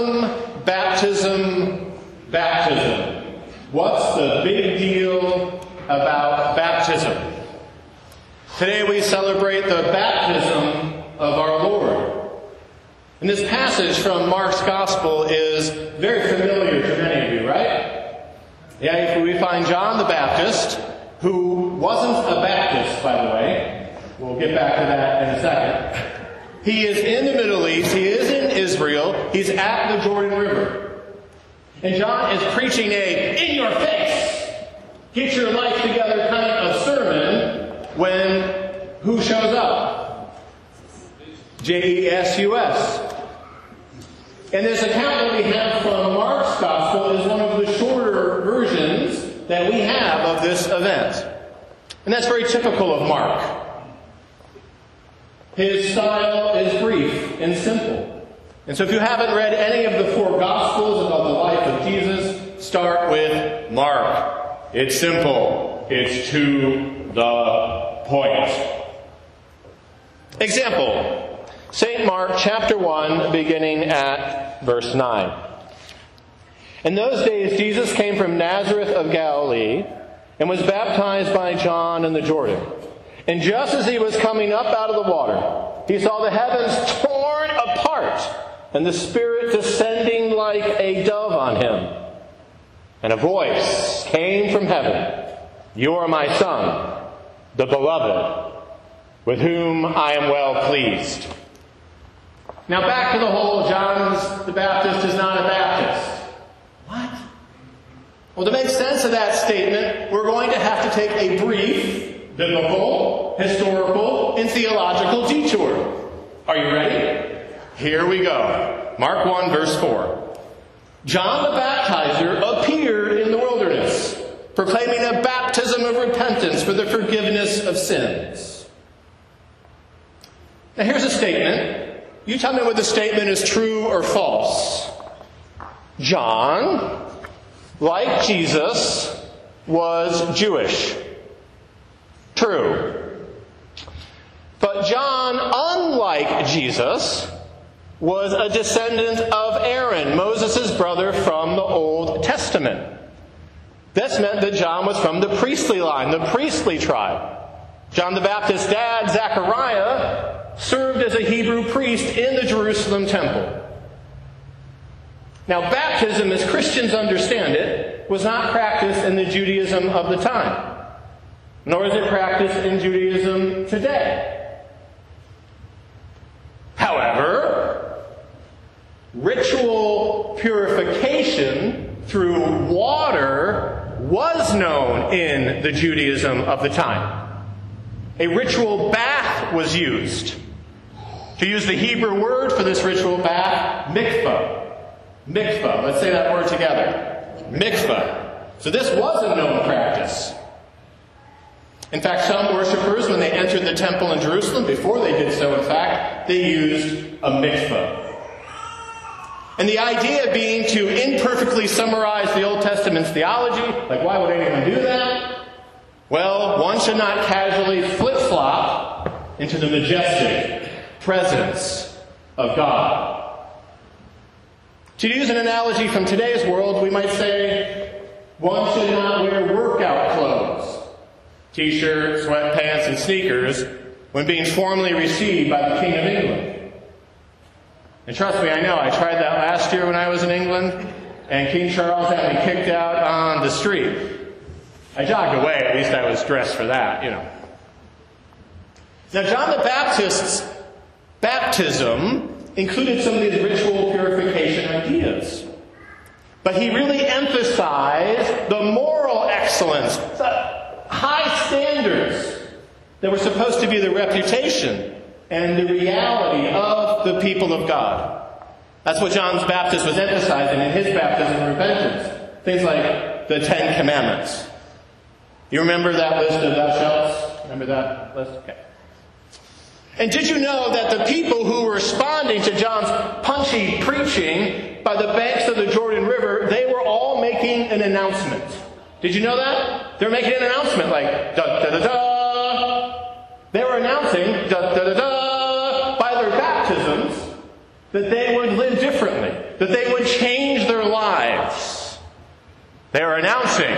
baptism, baptism, baptism. What's the big deal about baptism? Today we celebrate the baptism of our Lord. And this passage from Mark's Gospel is very familiar to many of you, right? Yeah, we find John the Baptist, who wasn't a Baptist, by the way. We'll get back to that in a second. He is in the Middle East. He is in Israel. He's at the Jordan River. And John is preaching a in your face, get your life together kind of sermon when who shows up? J E S U S. And this account that we have from Mark's Gospel is one of the shorter versions that we have of this event. And that's very typical of Mark. His style is brief and simple. And so if you haven't read any of the four Gospels about the life of Jesus, start with Mark. It's simple. It's to the point. Example. St. Mark chapter 1 beginning at verse 9. In those days Jesus came from Nazareth of Galilee and was baptized by John in the Jordan. And just as he was coming up out of the water, he saw the heavens torn apart and the Spirit descending like a dove on him. And a voice came from heaven You are my Son, the Beloved, with whom I am well pleased. Now back to the whole John the Baptist is not a Baptist. What? Well, to make sense of that statement, we're going to have to take a brief biblical, historical, and theological detour. Are you ready? Here we go. Mark 1, verse 4. John the Baptizer appeared in the wilderness, proclaiming a baptism of repentance for the forgiveness of sins. Now, here's a statement. You tell me whether the statement is true or false. John, like Jesus, was Jewish. True. But John, unlike Jesus, was a descendant of Aaron, Moses' brother from the Old Testament. This meant that John was from the priestly line, the priestly tribe. John the Baptist's dad, Zechariah, served as a Hebrew priest in the Jerusalem temple. Now, baptism, as Christians understand it, was not practiced in the Judaism of the time nor is it practiced in Judaism today. However, ritual purification through water was known in the Judaism of the time. A ritual bath was used. To use the Hebrew word for this ritual bath, mikvah. Mikvah. Let's say that word together. Mikvah. So this was a known practice. In fact, some worshippers, when they entered the temple in Jerusalem, before they did so, in fact, they used a mikvah. And the idea being to imperfectly summarize the Old Testament's theology, like why would anyone do that? Well, one should not casually flip flop into the majestic presence of God. To use an analogy from today's world, we might say one should not wear workout clothes t-shirt, sweatpants, and sneakers when being formally received by the King of England. And trust me, I know, I tried that last year when I was in England, and King Charles had me kicked out on the street. I jogged away, at least I was dressed for that, you know. Now, John the Baptist's baptism included some of these ritual purification ideas. But he really emphasized the moral excellence, the high standards that were supposed to be the reputation and the reality of the people of God. That's what John the Baptist was emphasizing in his baptism and repentance. Things like the Ten Commandments. You remember that list of thou shalt? Remember that list? Okay. And did you know that the people who were responding to John's punchy preaching by the banks of the Jordan River, they were all making an announcement. Did you know that? They're making an announcement like da da da da. They were announcing da da da da that they would live differently, that they would change their lives. They are announcing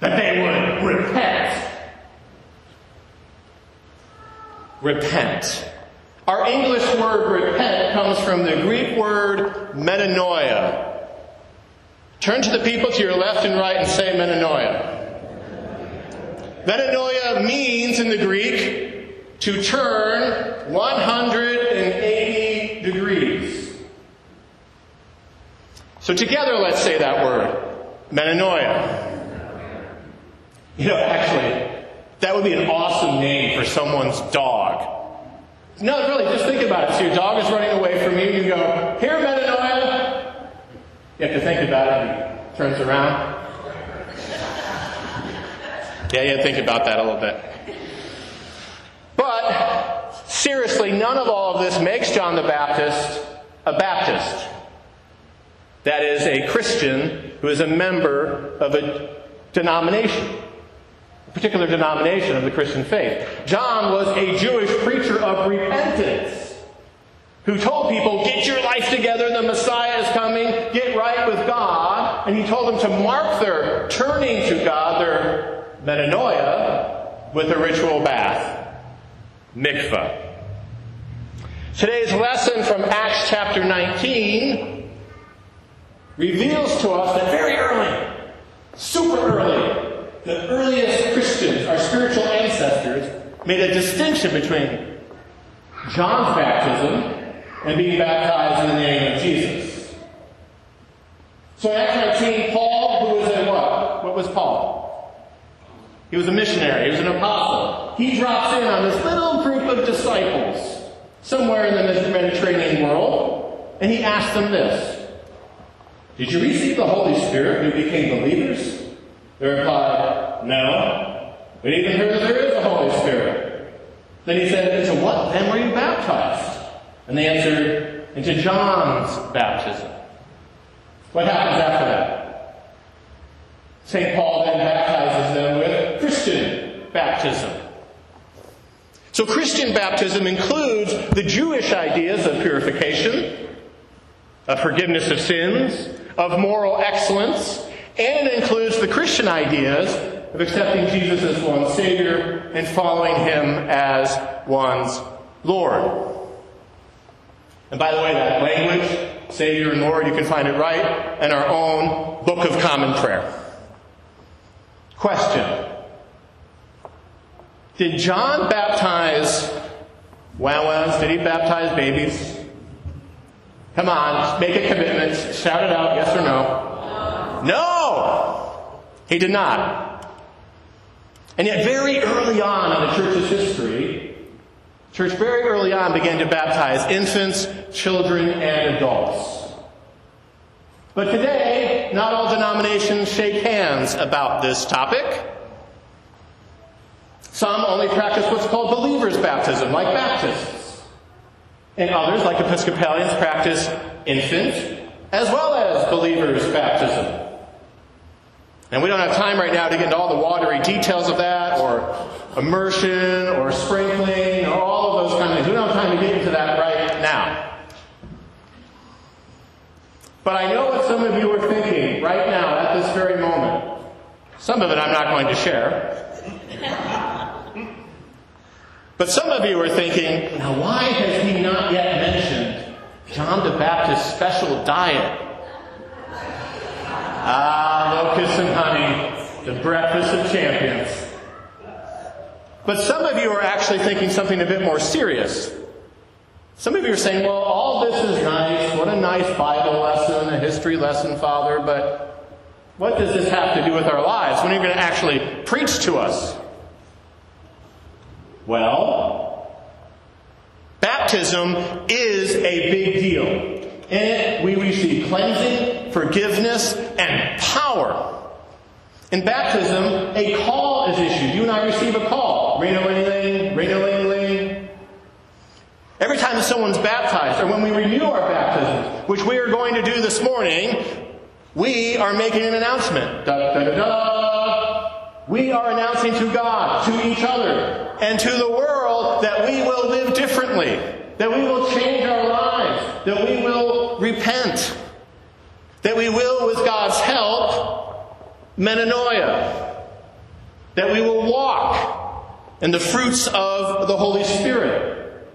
that they would repent. Repent. Our English word repent comes from the Greek word metanoia. Turn to the people to your left and right and say metanoia. Metanoia means in the Greek to turn 180 degrees. So together let's say that word. Metanoia. You know, actually, that would be an awesome name for someone's dog. No, really, just think about it. So your dog is running away from you, you go, here, Metanoia. You have to think about it. He turns around. Yeah, yeah, think about that a little bit. But, none of all of this makes John the Baptist a Baptist. That is, a Christian who is a member of a denomination a particular denomination of the Christian faith. John was a Jewish preacher of repentance who told people, get your life together, the Messiah is coming, get right with God. And he told them to mark their turning to God, their metanoia, with a ritual bath, mikvah. Today's lesson from Acts chapter 19 reveals to us that very early, super early, the earliest Christians, our spiritual ancestors, made a distinction between John's baptism and being baptized in the name of Jesus. So in Acts 19, Paul, who was a what? What was Paul? He was a missionary. He was an apostle. He drops in on this little group of disciples somewhere in the Mediterranean world, and he asked them this. Did you receive the Holy Spirit when you became believers? They replied, No. We even heard that there is a Holy Spirit. Then he said, Into what then were you baptized? And they answered, Into John's baptism. What happens after that? St. Paul then baptizes them with Christian baptism. So Christian baptism includes the Jewish ideas of purification, of forgiveness of sins, of moral excellence, and it includes the Christian ideas of accepting Jesus as one's Savior and following Him as one's Lord. And by the way, that language, Savior and Lord, you can find it right in our own Book of Common Prayer. Question. Did John baptize wow-wows? Did he baptize babies? Come on, make a commitment. Shout it out, yes or no. No! He did not. And yet, very early on in the church's history, church very early on began to baptize infants, children, and adults. But today, not all denominations shake hands about this topic. Some only practice what's called believer's baptism, like Baptists. And others, like Episcopalians, practice infant as well as believer's baptism. And we don't have time right now to get into all the watery details of that, or immersion, or sprinkling, or all of those kind of things. We don't have time to get into that right now. But I know what some of you are thinking right now at this very moment. Some of it I'm not going to share. But some of you are thinking, now why has he not yet mentioned John the Baptist's special diet? Ah, locusts and honey, the breakfast of champions. But some of you are actually thinking something a bit more serious. Some of you are saying, well, all this is nice. What a nice Bible lesson, a history lesson, Father, but what does this have to do with our lives? When are you going to actually preach to us? Well, baptism is a big deal. In it, we receive cleansing, forgiveness, and power. In baptism, a call is issued. You and I receive a call. Ring a ling ling, ring a ling ling. Every time someone's baptized, or when we renew our baptism, which we are going to do this morning, we are making an announcement. Da, da, da. We are announcing to God, to each other, and to the world that we will live differently that we will change our lives, that we will repent, that we will, with God's help, metanoia, that we will walk in the fruits of the Holy Spirit.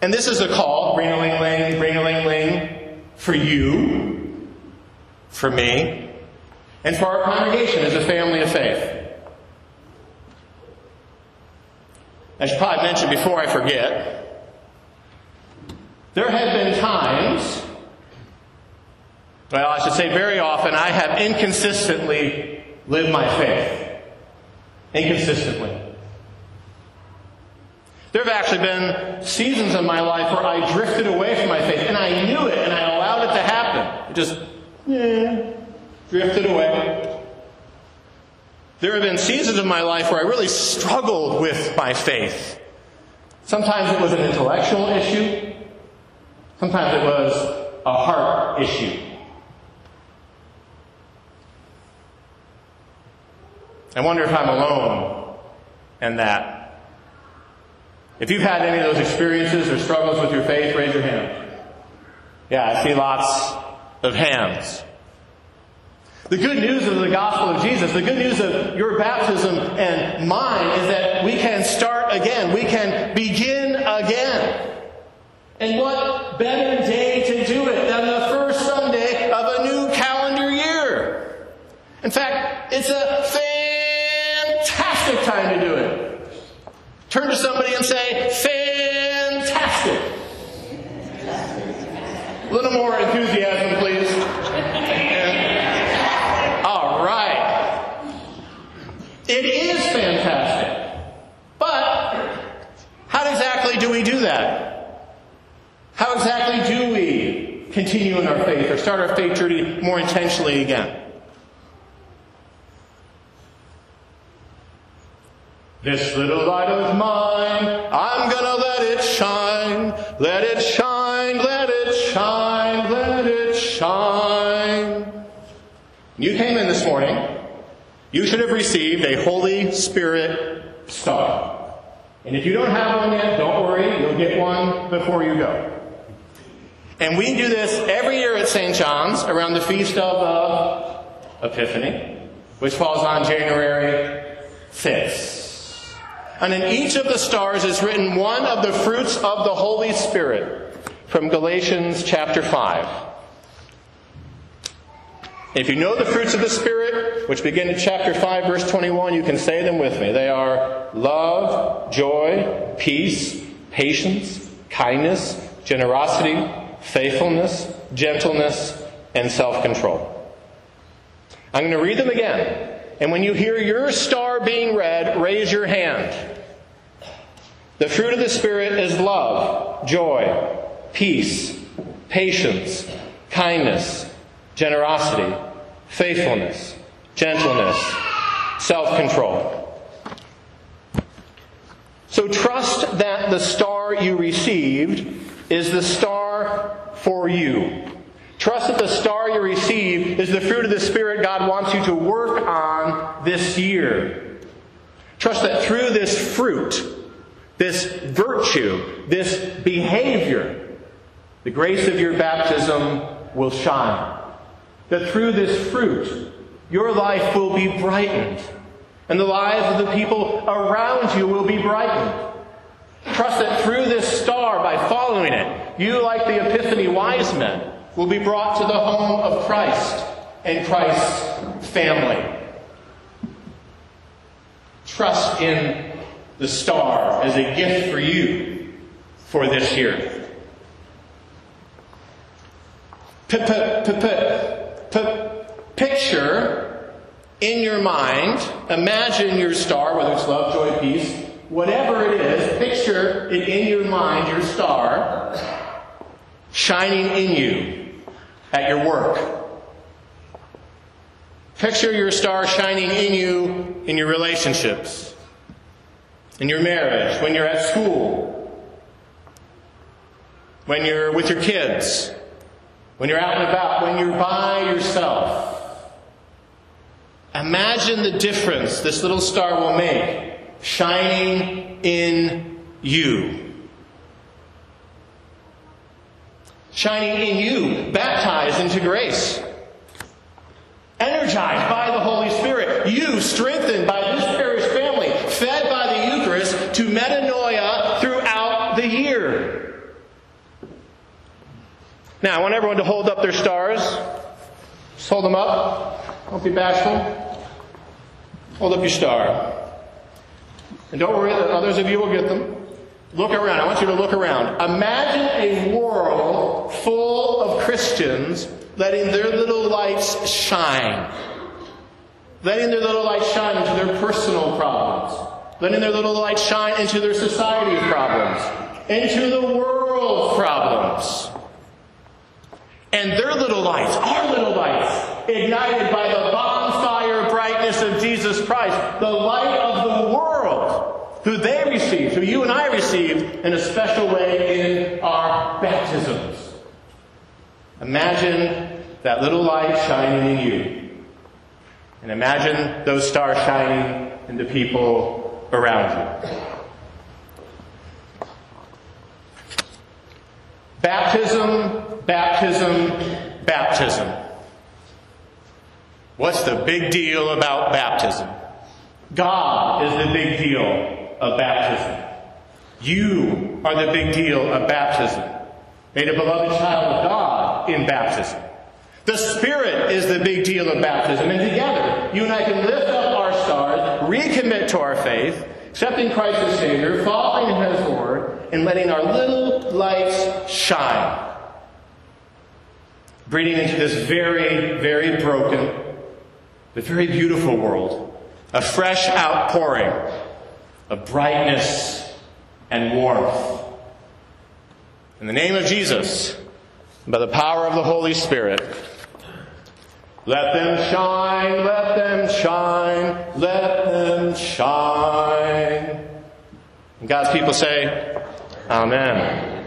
And this is a call, ring a ling ling, ring a ling ling, for you, for me, and for our congregation as a family of faith. I should probably mention before I forget, there have been times, well, I should say very often, I have inconsistently lived my faith. Inconsistently. There have actually been seasons in my life where I drifted away from my faith, and I knew it, and I allowed it to happen. It just, yeah, drifted away. There have been seasons of my life where I really struggled with my faith. Sometimes it was an intellectual issue. Sometimes it was a heart issue. I wonder if I'm alone in that. If you've had any of those experiences or struggles with your faith, raise your hand. Yeah, I see lots of hands. The good news of the gospel of Jesus, the good news of your baptism and mine is that we can start again. We can begin again. And what better day to do it than the first Sunday of a new calendar year? In fact, it's a fantastic time to do it. Turn to somebody and say, fantastic. A little more enthusiasm, please. It is fantastic. But how exactly do we do that? How exactly do we continue in our faith or start our faith journey more intentionally again? This little light of mine, I'm gonna let it shine, let it shine, let it shine, let it shine. You came in this morning you should have received a Holy Spirit star. And if you don't have one yet, don't worry, you'll get one before you go. And we do this every year at St. John's around the feast of uh, Epiphany, which falls on January 5th. And in each of the stars is written one of the fruits of the Holy Spirit from Galatians chapter 5. If you know the fruits of the Spirit, which begin in chapter 5, verse 21, you can say them with me. They are love, joy, peace, patience, kindness, generosity, faithfulness, gentleness, and self control. I'm going to read them again. And when you hear your star being read, raise your hand. The fruit of the Spirit is love, joy, peace, patience, kindness, generosity, faithfulness, gentleness, self control. So trust that the star you received is the star for you. Trust that the star you receive is the fruit of the Spirit God wants you to work on this year. Trust that through this fruit, this virtue, this behavior, the grace of your baptism will shine that through this fruit, your life will be brightened, and the lives of the people around you will be brightened. Trust that through this star, by following it, you, like the Epiphany wise men, will be brought to the home of Christ and Christ's family. Trust in the star as a gift for you for this year. Picture in your mind, imagine your star, whether it's love, joy, peace, whatever it is, picture it in your mind, your star, shining in you at your work. Picture your star shining in you in your relationships, in your marriage, when you're at school, when you're with your kids, when you're out and about, when you're by yourself. Imagine the difference this little star will make shining in you. shining in you, baptized into grace. Energized by the Holy Spirit, you strengthened by this parish family, fed by the Eucharist to metanoia throughout the year. Now, I want everyone to hold up their stars. Just hold them up. Don't be bashful. Hold up your star. And don't worry, others of you will get them. Look around. I want you to look around. Imagine a world full of Christians letting their little lights shine. Letting their little lights shine into their personal problems. Letting their little lights shine into their society's problems. Into the world's problems. And their little lights, our little lights, ignited by the bonfire brightness of Jesus Christ, the light of the world who they received, who you and I received in a special way in our baptisms. Imagine that little light shining in you. And imagine those stars shining in the people around you. Baptism, baptism, baptism. What's the big deal about baptism? God is the big deal of baptism. You are the big deal of baptism. Made a beloved child of God in baptism. The Spirit is the big deal of baptism. And together, you and I can lift up our stars, recommit to our faith, accepting Christ as Savior, following Him as Lord, and letting our little lights shine. Breathing into this very, very broken, but very beautiful world. A fresh outpouring of brightness and warmth. In the name of Jesus, by the power of the Holy Spirit, let them shine, let them shine, let them shine. And God's people say, Amen.